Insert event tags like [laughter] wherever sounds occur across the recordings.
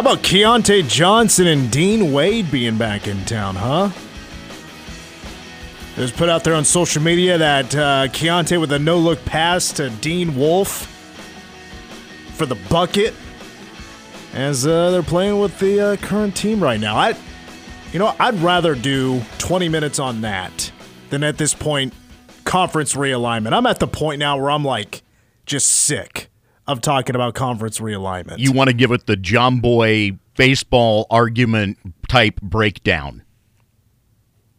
How about Keyontae Johnson and Dean Wade being back in town, huh? It was put out there on social media that uh, Keyontae with a no look pass to Dean Wolf for the bucket as uh, they're playing with the uh, current team right now. I, you know, I'd rather do 20 minutes on that than at this point conference realignment. I'm at the point now where I'm like just sick of talking about conference realignment. You want to give it the Jomboy baseball argument type breakdown.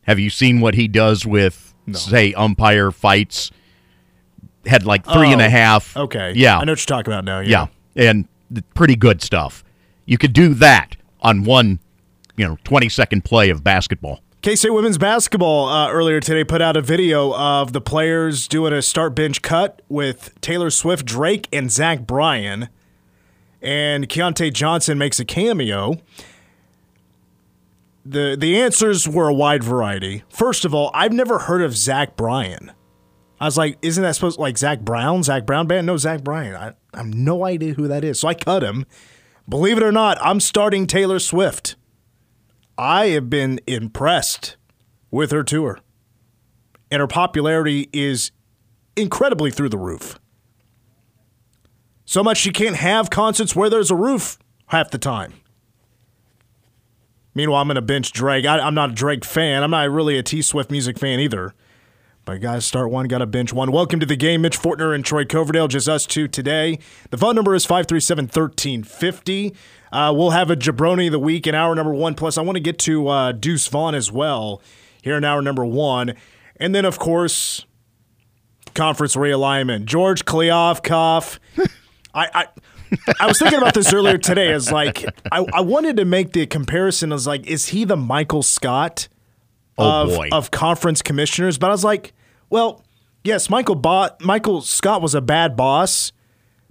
Have you seen what he does with, no. say, umpire fights? Had like three oh, and a oh, half. Okay. Yeah. I know what you're talking about now. Yeah. yeah. And pretty good stuff. You could do that on one, you know, 20 second play of basketball. K State women's basketball uh, earlier today put out a video of the players doing a start bench cut with Taylor Swift, Drake, and Zach Bryan. And Keyontae Johnson makes a cameo. The the answers were a wide variety. First of all, I've never heard of Zach Bryan. I was like, isn't that supposed to, like Zac Brown, Zac Brown band? No, Zach Bryan. I, I have no idea who that is. So I cut him. Believe it or not, I'm starting Taylor Swift. I have been impressed with her tour. And her popularity is incredibly through the roof. So much she can't have concerts where there's a roof half the time. Meanwhile, I'm going to bench Drake. I, am not a Drake fan. I'm not really a T Swift music fan either. But guys, start one, got to bench one. Welcome to the game. Mitch Fortner and Troy Coverdale, just us two today. The phone number is 537 1350. Uh, we'll have a jabroni of the week in hour number one. Plus, I want to get to uh, Deuce Vaughn as well here in hour number one. And then, of course, conference realignment. George Kliavkoff. [laughs] I, I I was thinking about this earlier today. As like, I, I wanted to make the comparison as like, is he the Michael Scott oh, of, boy. of conference commissioners? But I was like, well, yes, Michael Bo- Michael Scott was a bad boss,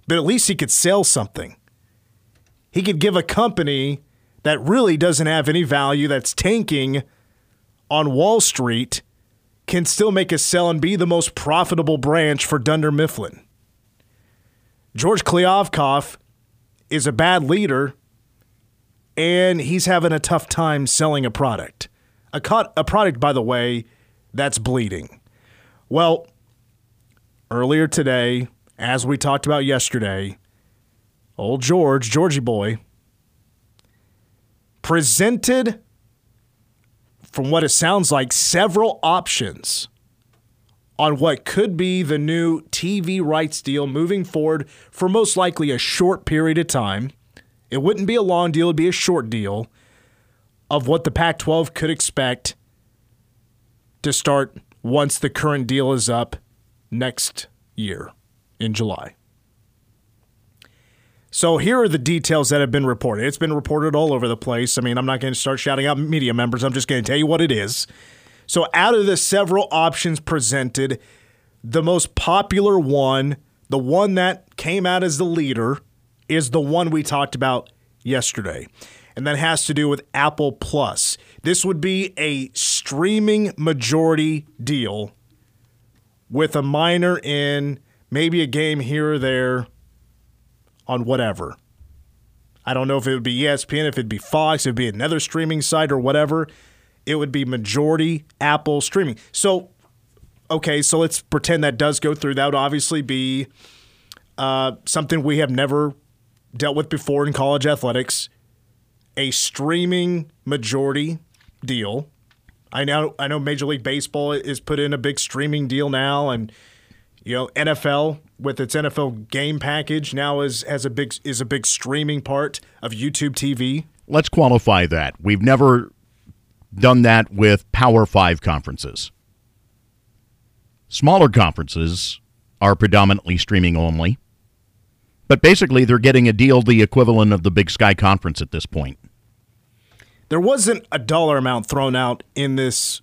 but at least he could sell something. He could give a company that really doesn't have any value, that's tanking on Wall Street, can still make a sell and be the most profitable branch for Dunder Mifflin. George Kliavkoff is a bad leader, and he's having a tough time selling a product. A, co- a product, by the way, that's bleeding. Well, earlier today, as we talked about yesterday, old George, Georgie boy, presented, from what it sounds like, several options on what could be the new TV rights deal moving forward for most likely a short period of time. It wouldn't be a long deal, it'd be a short deal of what the Pac 12 could expect to start once the current deal is up next year in July. So here are the details that have been reported. It's been reported all over the place. I mean, I'm not going to start shouting out media members. I'm just going to tell you what it is. So, out of the several options presented, the most popular one, the one that came out as the leader, is the one we talked about yesterday. And that has to do with Apple Plus. This would be a streaming majority deal with a minor in maybe a game here or there on whatever. I don't know if it would be ESPN, if it'd be Fox, it'd be another streaming site or whatever. It would be majority Apple streaming. So, okay, so let's pretend that does go through. That would obviously be uh, something we have never dealt with before in college athletics a streaming majority deal. I know I know Major League Baseball is put in a big streaming deal now and you know NFL with its NFL game package now is has a big is a big streaming part of YouTube TV. Let's qualify that. We've never done that with Power 5 conferences. Smaller conferences are predominantly streaming only. But basically they're getting a deal the equivalent of the Big Sky conference at this point. There wasn't a dollar amount thrown out in this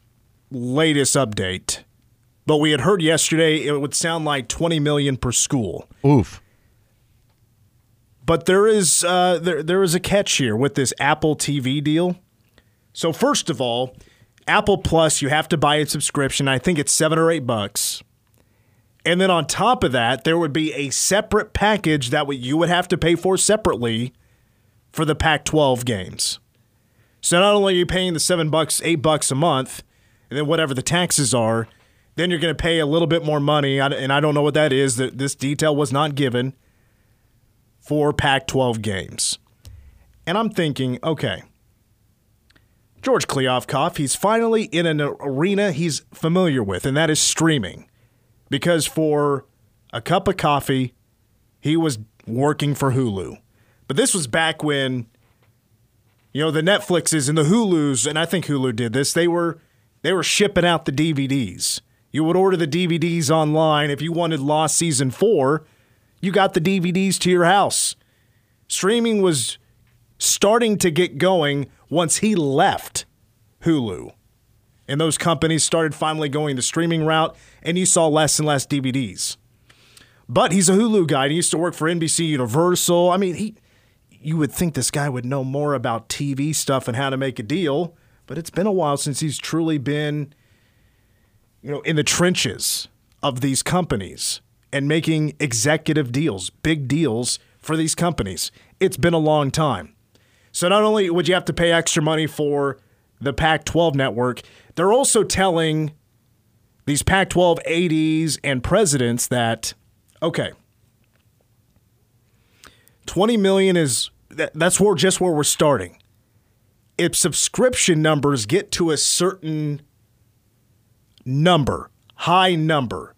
latest update but we had heard yesterday it would sound like 20 million per school. Oof. But there is uh, there there is a catch here with this Apple TV deal. So first of all, Apple Plus you have to buy a subscription. I think it's seven or eight bucks. And then on top of that, there would be a separate package that you would have to pay for separately for the Pac-12 games. So not only are you paying the seven bucks, eight bucks a month, and then whatever the taxes are, then you're going to pay a little bit more money, and I don't know what that is. This detail was not given for Pac-12 games, and I'm thinking, okay, George Kliavkoff, he's finally in an arena he's familiar with, and that is streaming, because for a cup of coffee, he was working for Hulu, but this was back when. You know the Netflixes and the Hulus, and I think Hulu did this. They were they were shipping out the DVDs. You would order the DVDs online. If you wanted Lost Season 4, you got the DVDs to your house. Streaming was starting to get going once he left Hulu. And those companies started finally going the streaming route, and you saw less and less DVDs. But he's a Hulu guy. He used to work for NBC Universal. I mean, he you would think this guy would know more about TV stuff and how to make a deal, but it's been a while since he's truly been you know, in the trenches of these companies and making executive deals, big deals for these companies. It's been a long time. So not only would you have to pay extra money for the Pac 12 network, they're also telling these Pac 12 ADs and presidents that, okay, 20 million is that's where just where we're starting. If subscription numbers get to a certain number, high number,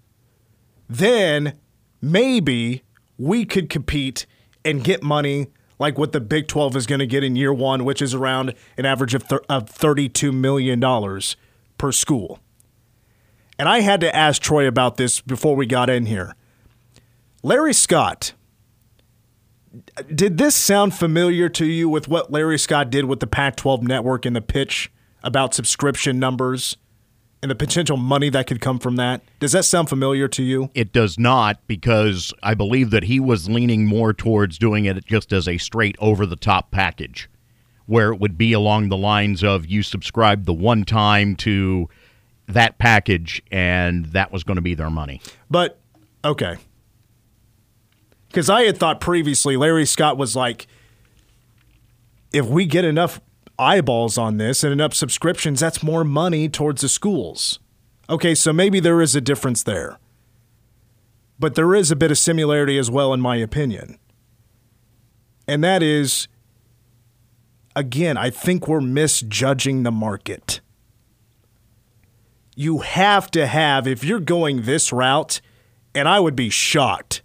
then maybe we could compete and get money like what the Big 12 is going to get in year one, which is around an average of, th- of $32 million per school. And I had to ask Troy about this before we got in here. Larry Scott, did this sound familiar to you with what Larry Scott did with the Pac 12 network in the pitch about subscription numbers? And the potential money that could come from that. Does that sound familiar to you? It does not because I believe that he was leaning more towards doing it just as a straight over the top package where it would be along the lines of you subscribe the one time to that package and that was going to be their money. But okay. Cuz I had thought previously Larry Scott was like if we get enough eyeballs on this and enough subscriptions, that's more money towards the schools. Okay, so maybe there is a difference there. But there is a bit of similarity as well, in my opinion. And that is, again, I think we're misjudging the market. You have to have, if you're going this route, and I would be shocked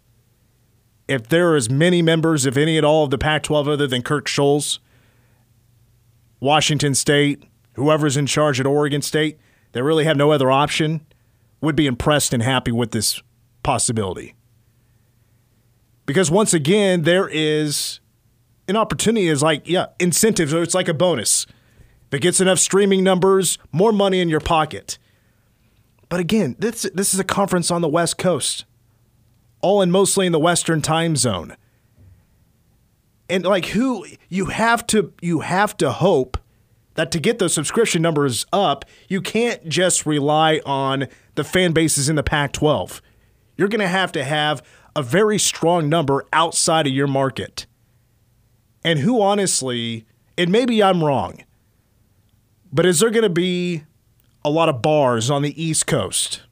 if there are as many members, if any at all, of the Pac 12 other than Kirk Schulz Washington State, whoever's in charge at Oregon State, they really have no other option, would be impressed and happy with this possibility. Because once again, there is an opportunity is like, yeah, incentives, or it's like a bonus. If it gets enough streaming numbers, more money in your pocket. But again, this this is a conference on the West Coast, all and mostly in the Western time zone. And like who you have to you have to hope that to get those subscription numbers up, you can't just rely on the fan bases in the Pac-12. You're going to have to have a very strong number outside of your market. And who honestly, and maybe I'm wrong, but is there going to be a lot of bars on the East Coast,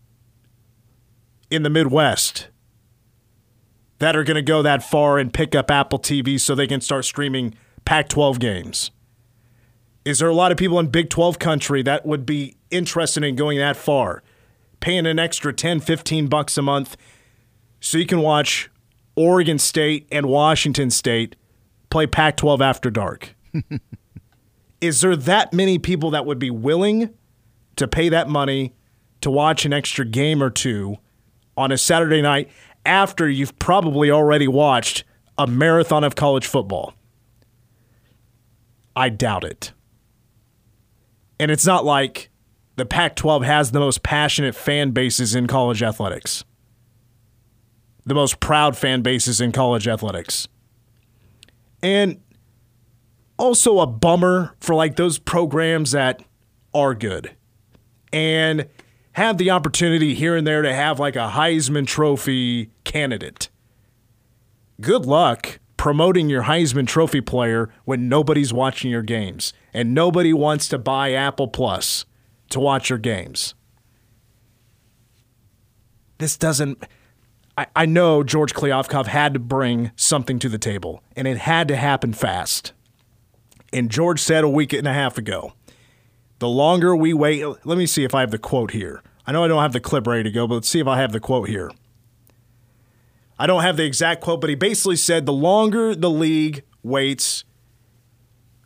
in the Midwest, that are going to go that far and pick up Apple TV so they can start streaming Pac 12 games? Is there a lot of people in Big 12 country that would be interested in going that far, paying an extra 10, 15 bucks a month so you can watch Oregon State and Washington State play Pac 12 after dark? [laughs] Is there that many people that would be willing to pay that money to watch an extra game or two on a Saturday night after you've probably already watched a marathon of college football? I doubt it. And it's not like the Pac 12 has the most passionate fan bases in college athletics, the most proud fan bases in college athletics. And also a bummer for like those programs that are good and have the opportunity here and there to have like a Heisman Trophy candidate. Good luck promoting your Heisman Trophy player when nobody's watching your games and nobody wants to buy Apple Plus to watch your games. This doesn't. I, I know George Kliavkoff had to bring something to the table, and it had to happen fast. And George said a week and a half ago the longer we wait, let me see if I have the quote here. I know I don't have the clip ready to go, but let's see if I have the quote here. I don't have the exact quote, but he basically said the longer the league waits,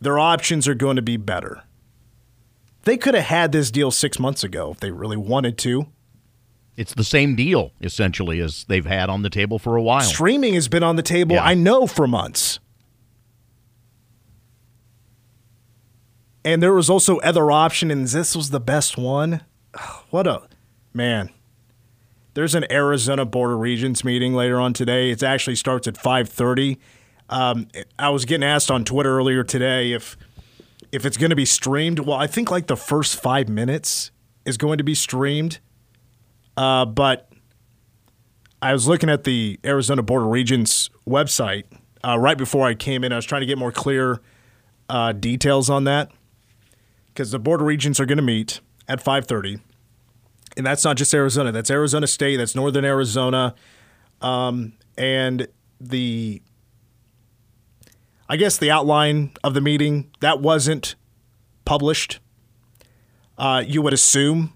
their options are going to be better. They could have had this deal six months ago if they really wanted to. It's the same deal, essentially, as they've had on the table for a while. Streaming has been on the table, yeah. I know, for months. And there was also other option, and this was the best one. [sighs] What a man. There's an Arizona Board of Regents meeting later on today. It actually starts at 5:30. Um, I was getting asked on Twitter earlier today if if it's going to be streamed. Well, I think like the first five minutes is going to be streamed, uh, but I was looking at the Arizona Board of Regents website uh, right before I came in. I was trying to get more clear uh, details on that because the Board of Regents are going to meet at 5:30, and that's not just Arizona. That's Arizona State. That's Northern Arizona, um, and the I guess the outline of the meeting that wasn't published. Uh, you would assume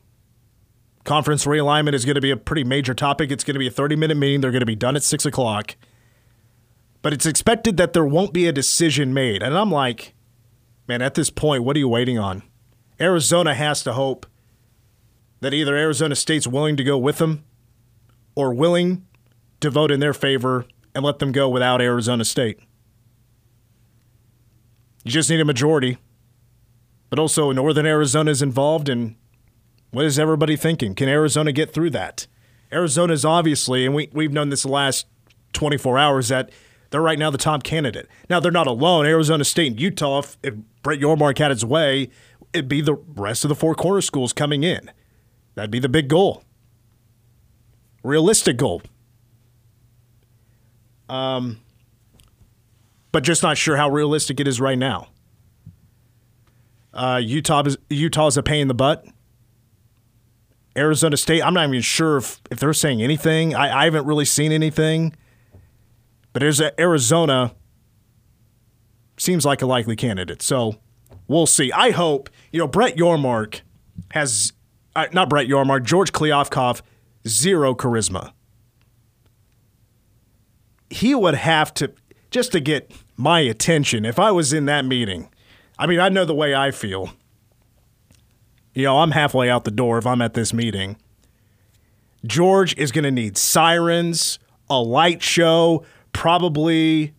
conference realignment is going to be a pretty major topic. It's going to be a 30 minute meeting. They're going to be done at six o'clock. But it's expected that there won't be a decision made. And I'm like, man, at this point, what are you waiting on? Arizona has to hope that either Arizona State's willing to go with them or willing to vote in their favor and let them go without Arizona State. You just need a majority. But also, Northern Arizona is involved, and what is everybody thinking? Can Arizona get through that? Arizona is obviously, and we, we've known this the last 24 hours, that they're right now the top candidate. Now, they're not alone. Arizona State and Utah, if, if Brett Yormark had his way, it'd be the rest of the four corner schools coming in. That'd be the big goal. Realistic goal. Um, but just not sure how realistic it is right now. Uh, Utah is Utah is a pain in the butt. Arizona State, I'm not even sure if, if they're saying anything. I, I haven't really seen anything. But there's Arizona seems like a likely candidate. So we'll see. I hope, you know, Brett Yormark has, uh, not Brett Yormark, George Kliavkoff, zero charisma. He would have to, just to get my attention, if I was in that meeting, I mean, I know the way I feel. You know, I'm halfway out the door if I'm at this meeting. George is going to need sirens, a light show, probably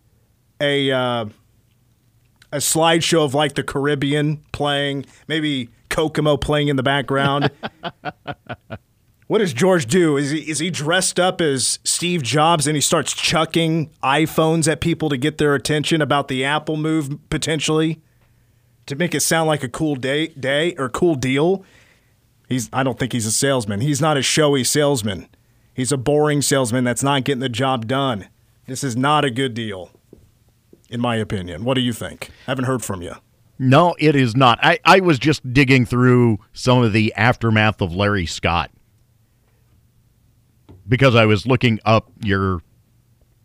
a. Uh, a slideshow of like the Caribbean playing, maybe Kokomo playing in the background. [laughs] what does George do? Is he is he dressed up as Steve Jobs and he starts chucking iPhones at people to get their attention about the Apple move potentially to make it sound like a cool day day or cool deal? He's I don't think he's a salesman. He's not a showy salesman. He's a boring salesman that's not getting the job done. This is not a good deal in my opinion. What do you think? I haven't heard from you. No, it is not. I, I was just digging through some of the aftermath of Larry Scott because I was looking up your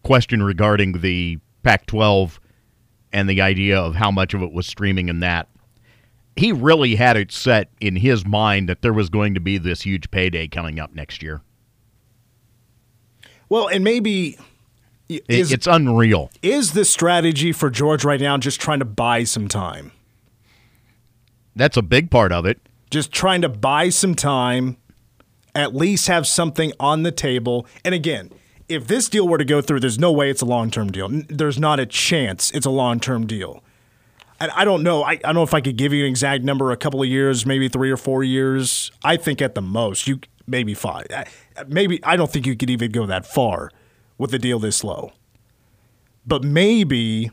question regarding the Pac 12 and the idea of how much of it was streaming and that. He really had it set in his mind that there was going to be this huge payday coming up next year. Well, and maybe is, it's unreal. Is the strategy for George right now just trying to buy some time? That's a big part of it. Just trying to buy some time, at least have something on the table. And again, if this deal were to go through, there's no way it's a long term deal. There's not a chance it's a long term deal. I, I don't know. I, I don't know if I could give you an exact number, a couple of years, maybe three or four years. I think at the most, you maybe five. Maybe I don't think you could even go that far with a deal this low. But maybe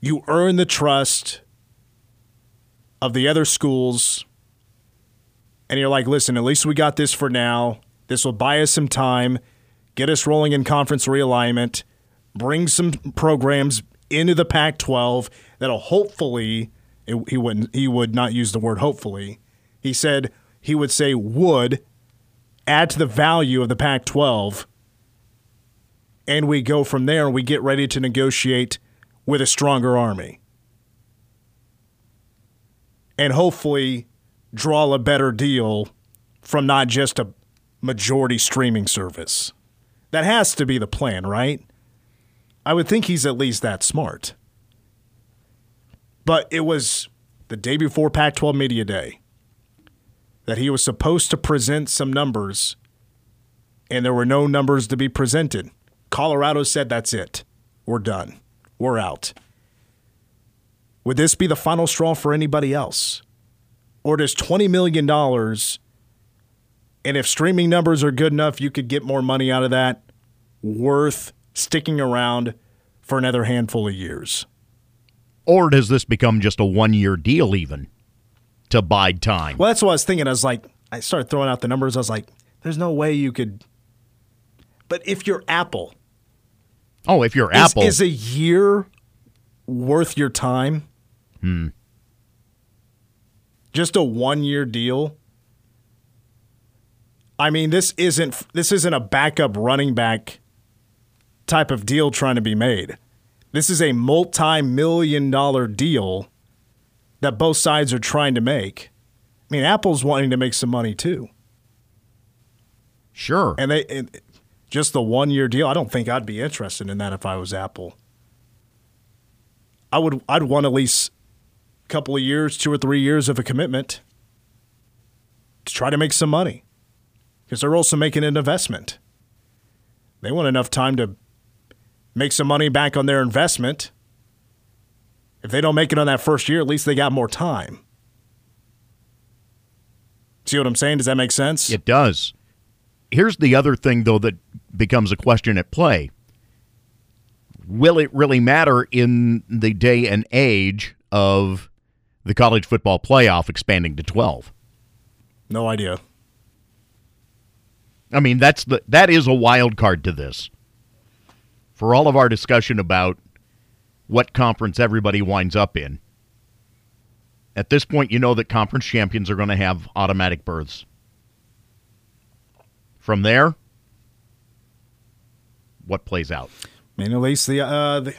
you earn the trust of the other schools and you're like, listen, at least we got this for now. This will buy us some time, get us rolling in conference realignment, bring some programs into the Pac 12 that'll hopefully, he, wouldn't, he would not use the word hopefully. He said he would say would add to the value of the Pac 12 and we go from there and we get ready to negotiate with a stronger army. And hopefully draw a better deal from not just a majority streaming service. That has to be the plan, right? I would think he's at least that smart. But it was the day before Pac 12 Media Day that he was supposed to present some numbers, and there were no numbers to be presented. Colorado said that's it. We're done. We're out. Would this be the final straw for anybody else? Or does $20 million, and if streaming numbers are good enough, you could get more money out of that, worth sticking around for another handful of years? Or does this become just a one year deal, even to bide time? Well, that's what I was thinking. I was like, I started throwing out the numbers. I was like, there's no way you could. But if you're Apple, Oh, if you're is, Apple, is a year worth your time? Hmm. Just a one year deal. I mean, this isn't this isn't a backup running back type of deal trying to be made. This is a multi-million dollar deal that both sides are trying to make. I mean, Apple's wanting to make some money too. Sure. And they and just the one year deal, I don't think I'd be interested in that if I was Apple. I would I'd want at least a couple of years, two or three years of a commitment to try to make some money. Because they're also making an investment. They want enough time to make some money back on their investment. If they don't make it on that first year, at least they got more time. See what I'm saying? Does that make sense? It does. Here's the other thing, though, that becomes a question at play. Will it really matter in the day and age of the college football playoff expanding to 12? No idea. I mean, that's the that is a wild card to this. For all of our discussion about what conference everybody winds up in, at this point, you know that conference champions are going to have automatic berths. From there, what plays out? I mean, at least the, uh, the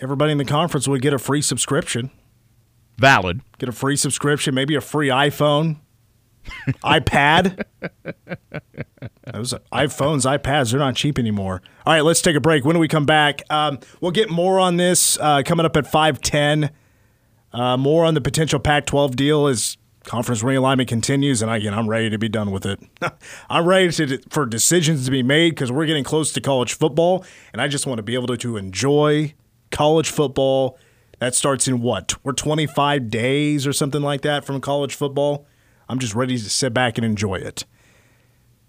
everybody in the conference would get a free subscription. Valid. Get a free subscription, maybe a free iPhone, [laughs] iPad. Those iPhones, iPads, they're not cheap anymore. All right, let's take a break. When do we come back? Um, we'll get more on this uh, coming up at 510. Uh, more on the potential Pac 12 deal as conference realignment continues. And again, I'm ready to be done with it. [laughs] I'm ready to, for decisions to be made because we're getting close to college football. And I just want to be able to, to enjoy college football That starts in what? We're 25 days or something like that from college football. I'm just ready to sit back and enjoy it.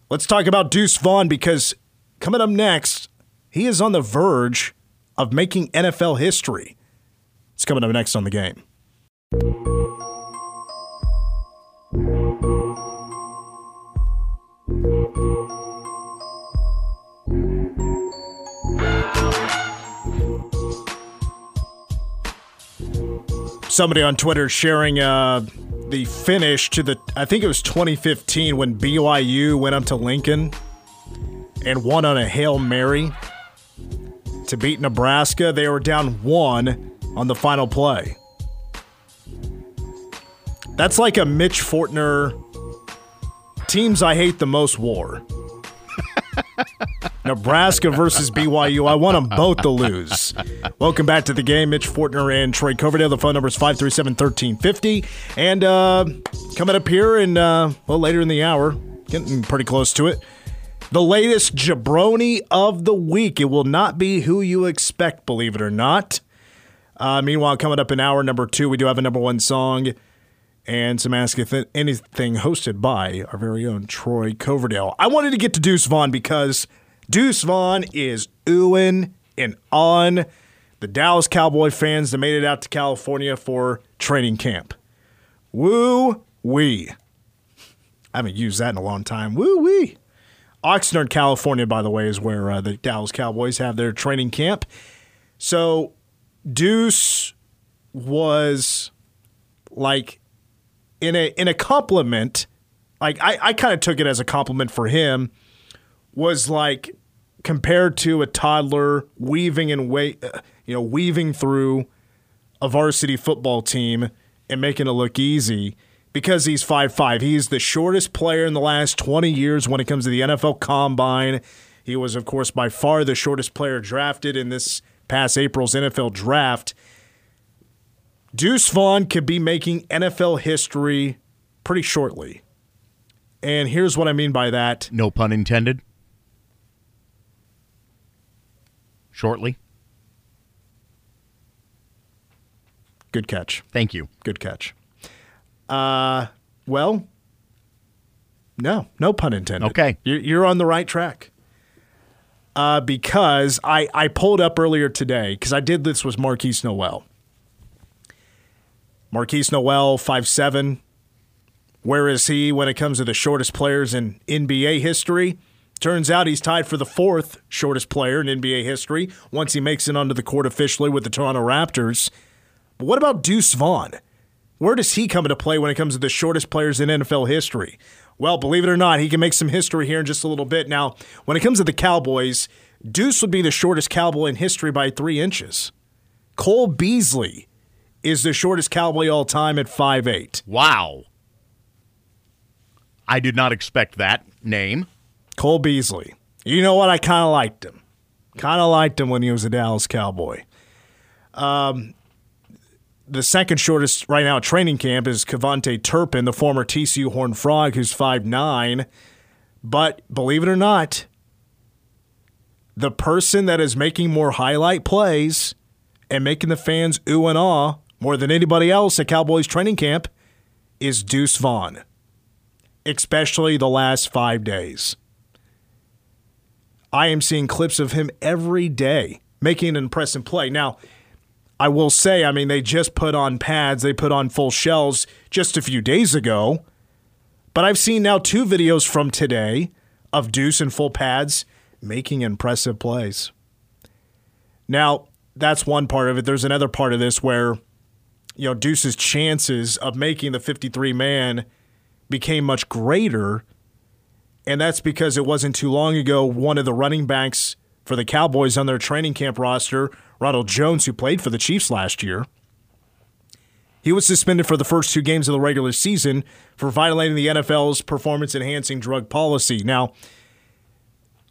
Let's talk about Deuce Vaughn because coming up next, he is on the verge of making NFL history. It's coming up next on the game. Somebody on Twitter sharing uh, the finish to the, I think it was 2015 when BYU went up to Lincoln and won on a Hail Mary to beat Nebraska. They were down one on the final play. That's like a Mitch Fortner teams I hate the most war. Nebraska versus BYU. I want them both to lose. Welcome back to the game. Mitch Fortner and Troy Coverdale. The phone number is 537 1350. And uh, coming up here and uh, well, later in the hour, getting pretty close to it. The latest jabroni of the week. It will not be who you expect, believe it or not. Uh, meanwhile, coming up in hour number two, we do have a number one song and some Ask If Anything hosted by our very own Troy Coverdale. I wanted to get to Deuce Vaughn because Deuce Vaughn is oohing and on the Dallas Cowboy fans that made it out to California for training camp. Woo wee. I haven't used that in a long time. Woo wee. Oxnard, California, by the way, is where uh, the Dallas Cowboys have their training camp. So Deuce was like in a in a compliment. Like I, I kind of took it as a compliment for him. Was like compared to a toddler weaving and wait, uh, you know, weaving through a varsity football team and making it look easy because he's five five. He's the shortest player in the last 20 years when it comes to the NFL Combine. He was, of course, by far the shortest player drafted in this past April's NFL draft. Deuce Vaughn could be making NFL history pretty shortly. And here's what I mean by that. No pun intended. Shortly. Good catch. Thank you. Good catch. Uh, well, no, no pun intended. Okay. You're, you're on the right track. Uh, because I, I pulled up earlier today, because I did this with Markquis Nowell. Markquis Nowell, five seven. Where is he when it comes to the shortest players in NBA history? Turns out he's tied for the fourth shortest player in NBA history once he makes it onto the court officially with the Toronto Raptors. But what about Deuce Vaughn? Where does he come into play when it comes to the shortest players in NFL history? Well, believe it or not, he can make some history here in just a little bit. Now, when it comes to the Cowboys, Deuce would be the shortest Cowboy in history by three inches. Cole Beasley is the shortest Cowboy all time at five eight. Wow. I did not expect that name. Cole Beasley. You know what? I kind of liked him. Kind of liked him when he was a Dallas Cowboy. Um, the second shortest right now at training camp is KaVontae Turpin, the former TCU Horned Frog, who's five nine. But believe it or not, the person that is making more highlight plays and making the fans ooh and ah more than anybody else at Cowboys training camp is Deuce Vaughn, especially the last five days. I am seeing clips of him every day making an impressive play. Now, I will say, I mean, they just put on pads, they put on full shells just a few days ago. But I've seen now two videos from today of Deuce in full pads making impressive plays. Now, that's one part of it. There's another part of this where, you know, Deuce's chances of making the 53 man became much greater. And that's because it wasn't too long ago, one of the running backs for the Cowboys on their training camp roster Ronald Jones, who played for the Chiefs last year. He was suspended for the first two games of the regular season for violating the NFL's performance enhancing drug policy. Now,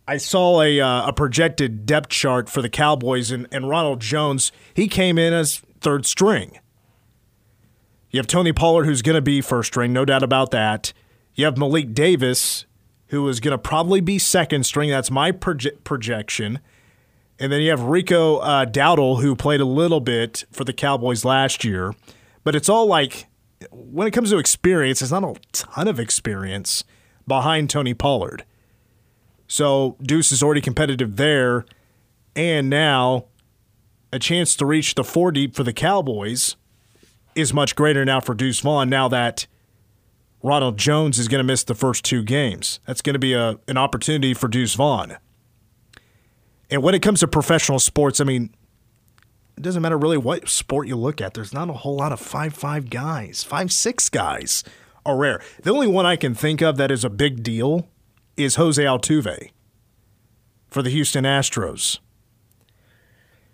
I saw a, uh, a projected depth chart for the Cowboys, and, and Ronald Jones, he came in as third string. You have Tony Pollard, who's going to be first string, no doubt about that. You have Malik Davis, who is going to probably be second string. That's my proje- projection. And then you have Rico uh, Dowdle, who played a little bit for the Cowboys last year. But it's all like, when it comes to experience, it's not a ton of experience behind Tony Pollard. So Deuce is already competitive there. And now a chance to reach the four deep for the Cowboys is much greater now for Deuce Vaughn now that Ronald Jones is going to miss the first two games. That's going to be a, an opportunity for Deuce Vaughn. And when it comes to professional sports, I mean, it doesn't matter really what sport you look at. There's not a whole lot of five five guys, five six guys are rare. The only one I can think of that is a big deal is Jose Altuve for the Houston Astros.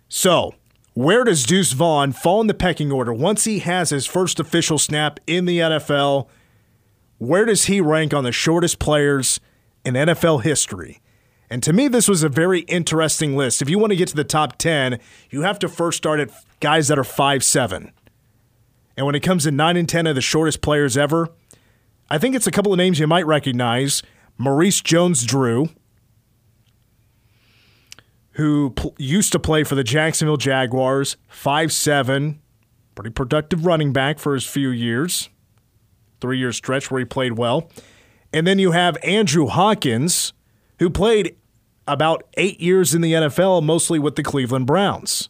So, where does Deuce Vaughn fall in the pecking order once he has his first official snap in the NFL? Where does he rank on the shortest players in NFL history? And to me, this was a very interesting list. If you want to get to the top 10, you have to first start at guys that are five seven. And when it comes to 9 and 10 of the shortest players ever, I think it's a couple of names you might recognize. Maurice Jones Drew, who pl- used to play for the Jacksonville Jaguars, five seven, pretty productive running back for his few years, three year stretch where he played well. And then you have Andrew Hawkins, who played about eight years in the NFL, mostly with the Cleveland Browns.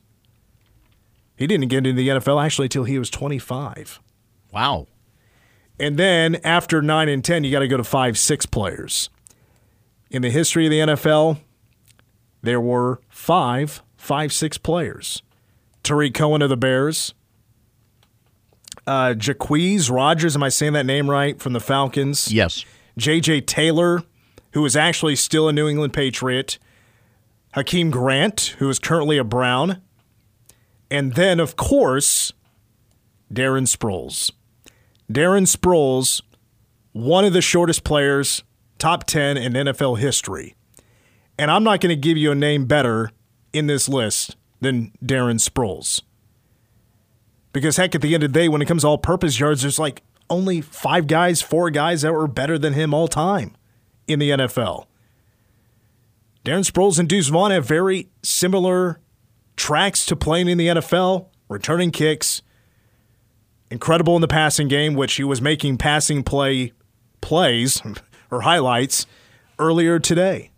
He didn't get into the NFL actually until he was 25. Wow. And then after 9 and 10, you got to go to 5 6 players. In the history of the NFL, there were five 5 6 players Tarik Cohen of the Bears, uh, Jacquizz Rodgers, am I saying that name right, from the Falcons? Yes. J.J. Taylor, who is actually still a New England Patriot, Hakeem Grant, who is currently a Brown, and then, of course, Darren Sproles. Darren Sproles, one of the shortest players, top 10 in NFL history. And I'm not going to give you a name better in this list than Darren Sproles. Because, heck, at the end of the day, when it comes to all purpose yards, there's like only five guys, four guys that were better than him all time in the NFL. Darren Sproles and Deuce Vaughn have very similar tracks to playing in the NFL, returning kicks, incredible in the passing game, which he was making passing play plays [laughs] or highlights earlier today.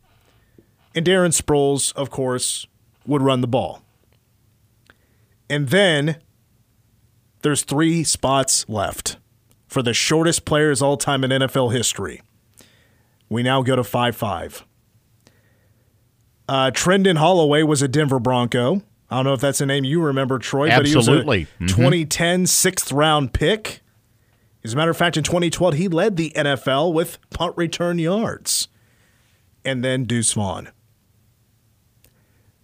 And Darren Sproles, of course, would run the ball. And then there's three spots left for the shortest players all time in NFL history. We now go to 5 5. Uh, Trindon Holloway was a Denver Bronco. I don't know if that's a name you remember, Troy, Absolutely. but he was a 2010 sixth round pick. As a matter of fact, in 2012, he led the NFL with punt return yards. And then Deuce Vaughn.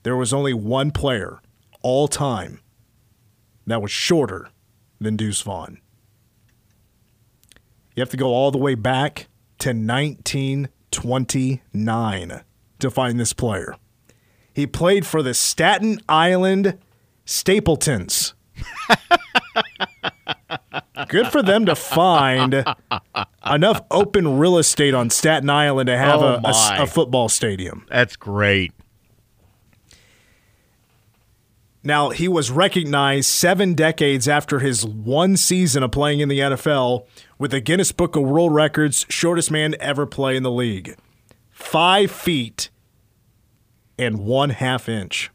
There was only one player all time that was shorter than Deuce Vaughn. You have to go all the way back to 1929 to find this player. He played for the Staten Island Stapletons. [laughs] Good for them to find enough open real estate on Staten Island to have Oh, a- a, a football stadium. That's great. Now, he was recognized seven decades after his one season of playing in the NFL with the Guinness Book of World Records, shortest man ever play in the league. Five feet and one half inch.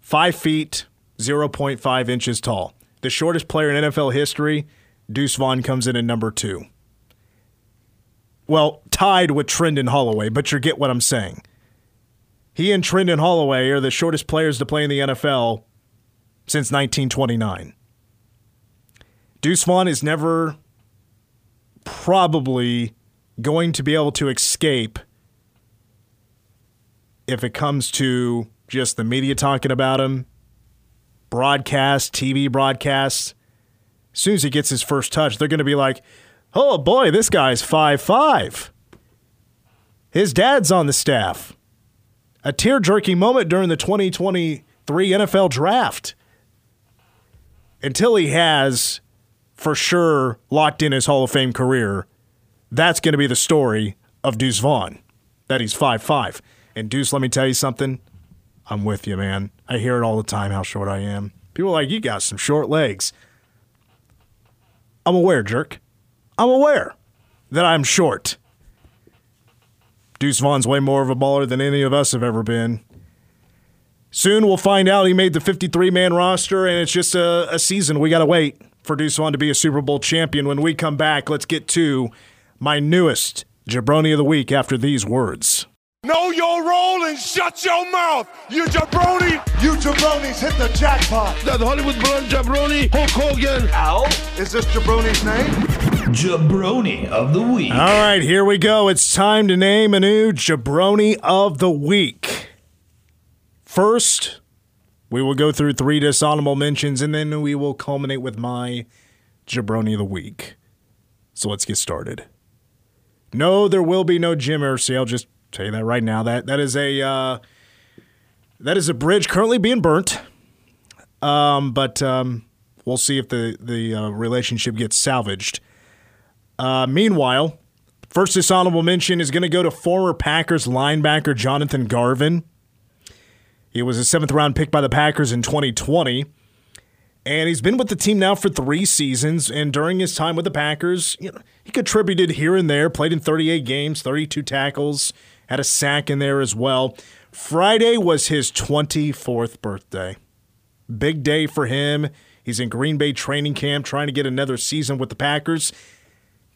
Five feet, 0.5 inches tall. The shortest player in NFL history, Deuce Vaughn comes in at number two. Well, tied with Trindon Holloway, but you get what I'm saying. He and Trindon Holloway are the shortest players to play in the NFL since 1929. Deuce Vaughn is never probably going to be able to escape if it comes to just the media talking about him, broadcast, TV broadcasts. As soon as he gets his first touch, they're going to be like, oh boy, this guy's five five. His dad's on the staff a tear jerking moment during the 2023 NFL draft. Until he has for sure locked in his Hall of Fame career, that's going to be the story of Deuce Vaughn, that he's 5'5. And Deuce, let me tell you something. I'm with you, man. I hear it all the time how short I am. People are like, you got some short legs. I'm aware, jerk. I'm aware that I'm short. Deuce Vaughn's way more of a baller than any of us have ever been. Soon we'll find out he made the 53 man roster, and it's just a, a season. We got to wait for Deuce Vaughn to be a Super Bowl champion. When we come back, let's get to my newest jabroni of the week after these words. Know your role and shut your mouth, you jabroni. You jabronis hit the jackpot. That Hollywood blonde jabroni, Hulk Hogan. Al, is this jabroni's name? Jabroni of the week. All right, here we go. It's time to name a new jabroni of the week. First, we will go through three dishonorable mentions, and then we will culminate with my jabroni of the week. So let's get started. No, there will be no Jim Irsay. I'll just tell you that right now. That that is a uh, that is a bridge currently being burnt. Um, but um, we'll see if the the uh, relationship gets salvaged. Uh, meanwhile, first dishonorable mention is going to go to former Packers linebacker Jonathan Garvin. He was a seventh round pick by the Packers in 2020. And he's been with the team now for three seasons. And during his time with the Packers, you know, he contributed here and there, played in 38 games, 32 tackles, had a sack in there as well. Friday was his 24th birthday. Big day for him. He's in Green Bay training camp trying to get another season with the Packers.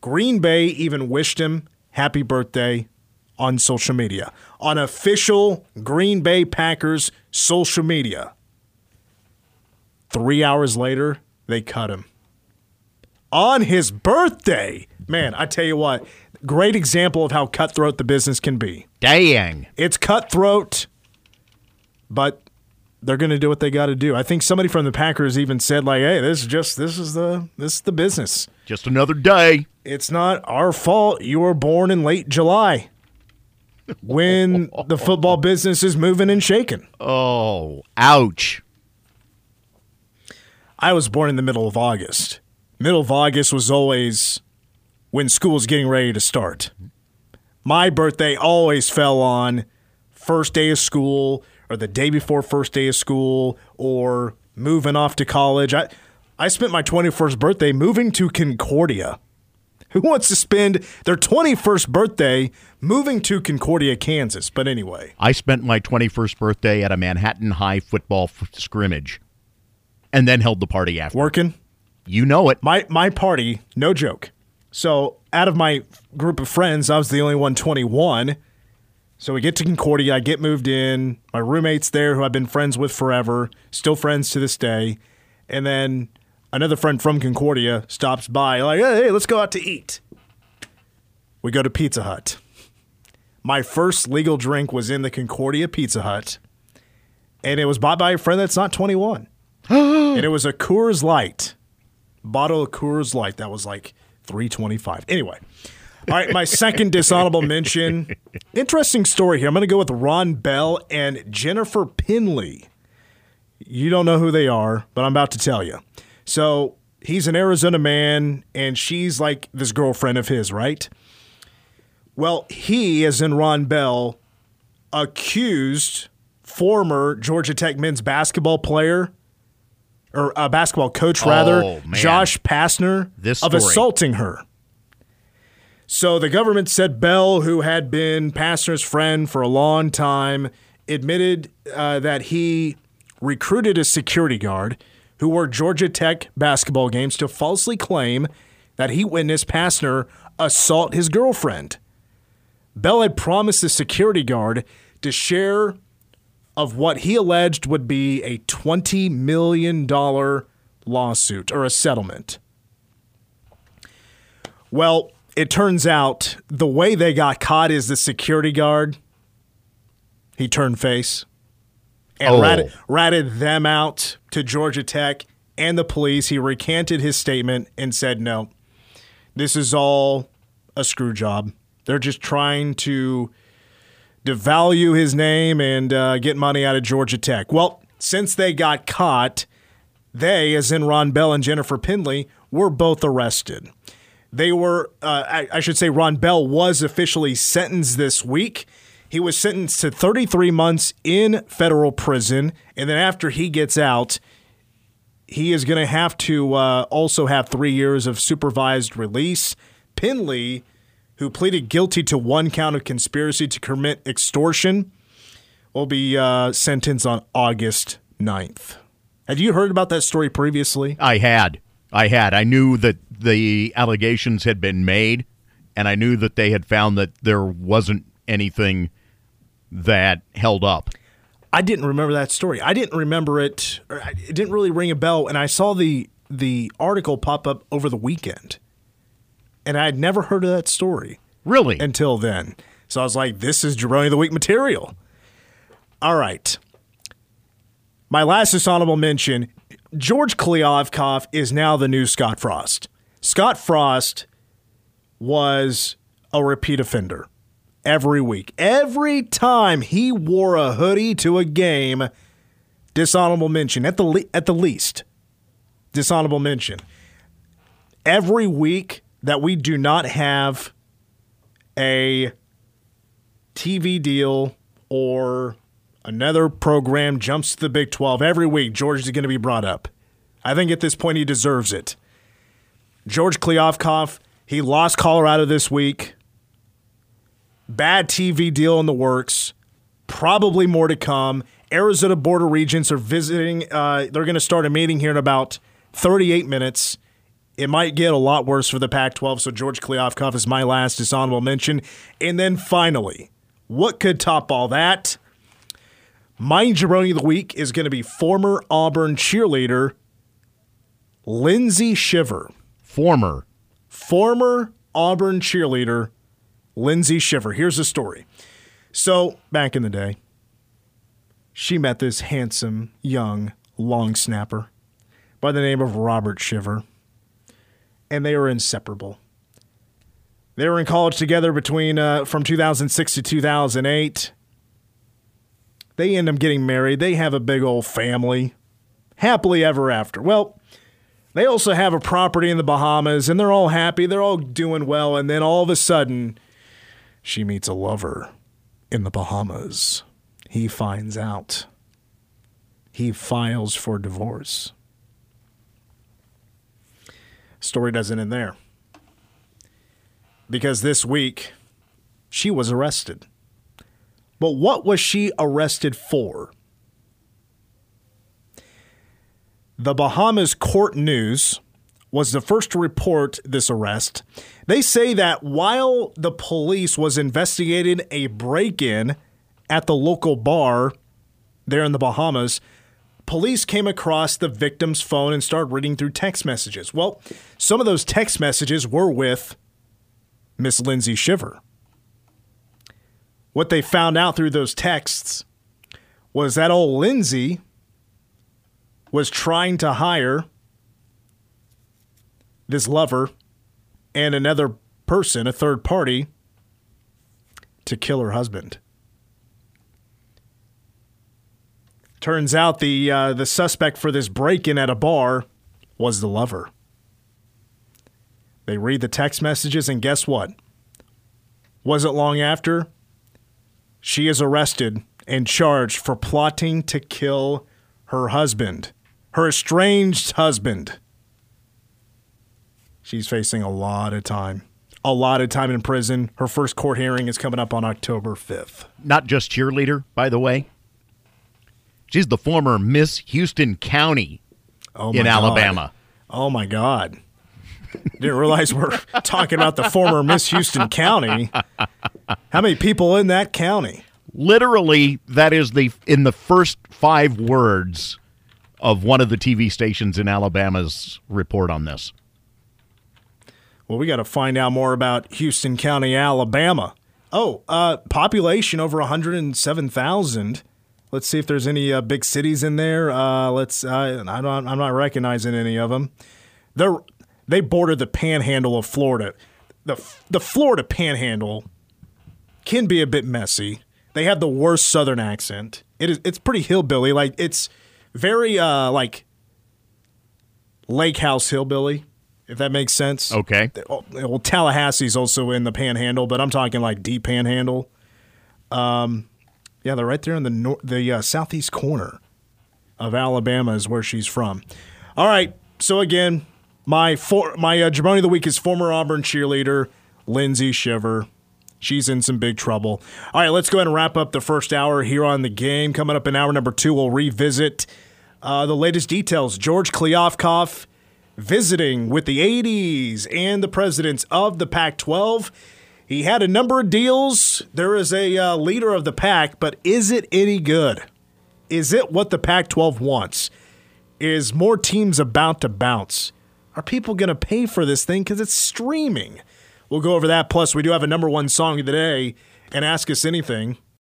Green Bay even wished him happy birthday on social media, on official Green Bay Packers social media. Three hours later, they cut him. On his birthday. Man, I tell you what, great example of how cutthroat the business can be. Dang. It's cutthroat, but they're going to do what they got to do. I think somebody from the Packers even said like, "Hey, this is just this is the this is the business. Just another day. It's not our fault you were born in late July." when [laughs] the football business is moving and shaking. Oh, ouch. I was born in the middle of August. Middle of August was always when school's getting ready to start. My birthday always fell on first day of school or the day before first day of school or moving off to college. I I spent my 21st birthday moving to Concordia. Who wants to spend their 21st birthday moving to Concordia, Kansas? But anyway, I spent my 21st birthday at a Manhattan High football f- scrimmage and then held the party after. working. You know it. My my party, no joke. So out of my group of friends, I was the only one 21. So we get to Concordia, I get moved in. My roommate's there, who I've been friends with forever, still friends to this day. And then another friend from Concordia stops by, like, hey, hey, let's go out to eat. We go to Pizza Hut. My first legal drink was in the Concordia Pizza Hut, and it was bought by a friend that's not 21. [gasps] and it was a Coors Light bottle of Coors Light that was like 325. Anyway. All right, my second dishonorable mention. Interesting story here. I'm going to go with Ron Bell and Jennifer Pinley. You don't know who they are, but I'm about to tell you. So he's an Arizona man, and she's like this girlfriend of his, right? Well, he, as in Ron Bell, accused former Georgia Tech men's basketball player or a basketball coach rather, Oh, man. Josh Pastner, This of story. assaulting her. So the government said Bell, who had been Pastner's friend for a long time, admitted uh, that he recruited a security guard who wore Georgia Tech basketball games to falsely claim that he witnessed Pastner assault his girlfriend. Bell had promised the security guard to share of what he alleged would be a $20 million lawsuit or a settlement. Well, it turns out the way they got caught is the security guard. He turned face and Oh. ratted, ratted them out to Georgia Tech and the police. He recanted his statement and said, no, this is all a screw job. They're just trying to devalue his name and uh, get money out of Georgia Tech. Well, since they got caught, they, as in Ron Bell and Jennifer Pinley, were both arrested. They were, uh, I, I should say, Ron Bell was officially sentenced this week. He was sentenced to 33 months in federal prison, and then after he gets out, he is going to have to uh, also have three years of supervised release. Pinley, who pleaded guilty to one count of conspiracy to commit extortion, will be uh, sentenced on August 9th. Have you heard about that story previously? I had. I had. I knew that the allegations had been made, and I knew that they had found that there wasn't anything that held up. I didn't remember that story. I didn't remember it. It didn't really ring a bell. And I saw the the article pop up over the weekend, and I had never heard of that story. Really? Until then. So I was like, "This is Jabroni of the Week material." All right. My last dishonorable mention: George Kliavkoff is now the new Scott Frost. Scott Frost was a repeat offender every week. Every time he wore a hoodie to a game, dishonorable mention at the le- at the least. Dishonorable mention. Every week that we do not have a TV deal or another program jumps to the Big 12 every week, George is going to be brought up. I think at this point he deserves it. George Kliavkoff, he lost Colorado this week bad TV deal in the works. Probably more to come. Arizona Board of Regents are visiting. Uh, they're going to start a meeting here in about 38 minutes. It might get a lot worse for the Pac 12, so George Kliavkoff is my last dishonorable mention. And then finally, what could top all that? My jabroni of the week is going to be former Auburn cheerleader Lindsay Shiver. Former. Former Auburn cheerleader Lindsay Shiver. Here's the story. So, back in the day, she met this handsome, young, long snapper by the name of Robert Shiver, and they were inseparable. They were in college together between uh, from 2006 to 2008. They end up getting married. They have a big old family, happily ever after. Well, they also have a property in the Bahamas, and they're all happy. They're all doing well, and then all of a sudden she meets a lover in the Bahamas. He finds out. He files for divorce. Story doesn't end there. Because this week, she was arrested. But what was she arrested for? The Bahamas Court News was the first to report this arrest. They say that while the police was investigating a break-in at the local bar there in the Bahamas, police came across the victim's phone and started reading through text messages. Well, some of those text messages were with Miss Lindsay Shiver. What they found out through those texts was that old Lindsay was trying to hire this lover and another person, a third party, to kill her husband. Turns out the uh, the suspect for this break-in at a bar was the lover. They read the text messages, and guess what? Wasn't long after, she is arrested and charged for plotting to kill her husband, her estranged husband. She's facing a lot of time. A lot of time in prison. Her first court hearing is coming up on October 5th. Not just cheerleader, by the way. She's the former Miss Houston County oh in God. Alabama. Oh my God. Didn't realize we're talking about the former Miss Houston County. How many people in that county? Literally, that is the in the first five words of one of the TV stations in Alabama's report on this. Well, we got to find out more about Houston County, Alabama. Oh, uh, population over 107,000. Let's see if there's any uh, big cities in there. Uh, let's. Uh, I I'm not recognizing any of them. They're they border the Panhandle of Florida. the The Florida Panhandle can be a bit messy. They have the worst Southern accent. It is. It's pretty hillbilly. Like it's very uh like Lake House hillbilly if that makes sense. Okay. Well, Tallahassee's also in the Panhandle, but I'm talking like deep Panhandle. Um, yeah, they're right there in the nor- the uh, southeast corner of Alabama is where she's from. All right, so again, my for- my uh, Jabroni of the week is former Auburn cheerleader Lindsay Shiver. She's in some big trouble. All right, let's go ahead and wrap up the first hour here on the game. Coming up in hour number two, we'll revisit uh, the latest details. George Kliavkoff visiting with the ADs and the presidents of the Pac 12. He had a number of deals. There is a uh, leader of the pack, but is it any good? Is it what the Pac 12 wants? Is more teams about to bounce? Are people going to pay for this thing because it's streaming? We'll go over that. Plus, we do have a number one song of the day and ask us anything.